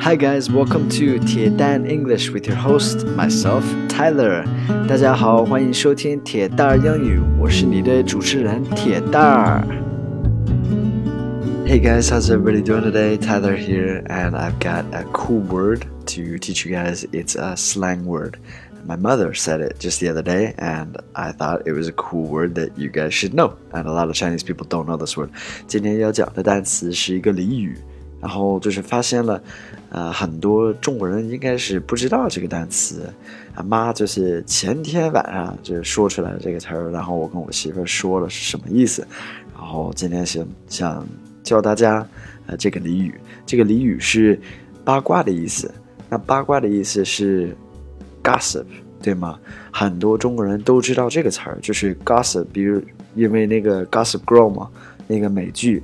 Hi guys, welcome to 铁蛋 English with your host myself Tyler. 大家好，欢迎收听铁蛋儿英语，我是你的主持人铁蛋儿。Hey guys, how's everybody doing today? Tyler here, and I've got a cool word to teach you guys. It's a slang word. My mother said it just the other day, and I thought it was a cool word that you guys should know. And a lot of Chinese people don't know this word. 今天要讲的单词是一个俚语， 然后就是发现了，呃，很多中国人应该是不知道这个单词。啊妈就是前天晚上就说出来这个词儿，然后我跟我媳妇儿说了是什么意思，然后今天想想教大家，呃，这个俚语，这个俚语是八卦的意思。那八卦的意思是 gossip，对吗？很多中国人都知道这个词儿，就是 gossip。比如因为那个 Gossip Girl 嘛，那个美剧。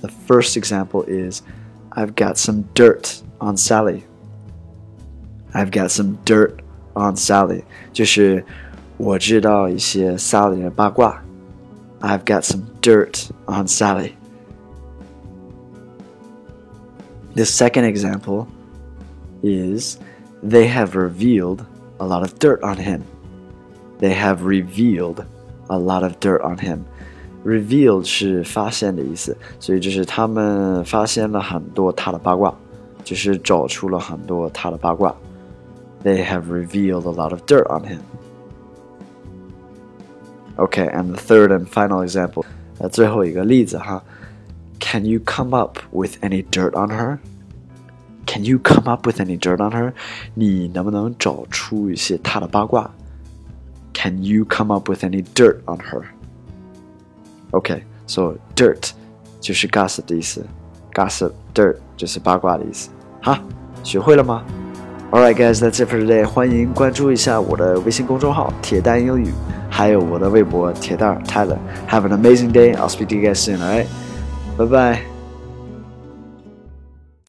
The first example is I've got some dirt on Sally. I've got some dirt on Sally. 就是我知道一些 Sally 的八卦。I've got some dirt on Sally. The second example is they have revealed a lot of dirt on him. They have revealed a lot of dirt on him. Revealed 是发现的意思，所以就是他们发现了很多他的八卦，就是找出了很多他的八卦。They have revealed a lot of dirt on him. Okay, and the third and final example，呃，最后一个例子哈。Can you come up with any dirt on her? Can you come up with any dirt on her? 你能不能找出一些她的八卦？Can you come up with any dirt on her? Okay, so dirt 就是 gossip 的意思，gossip dirt 就是八卦的意思。好，学会了吗？Alright, guys, that's it for today. 欢迎关注一下我的微信公众号“铁蛋英语”，还有我的微博“铁蛋 Tyler”。Have an amazing day. I'll speak to you guys soon. Alright, bye bye.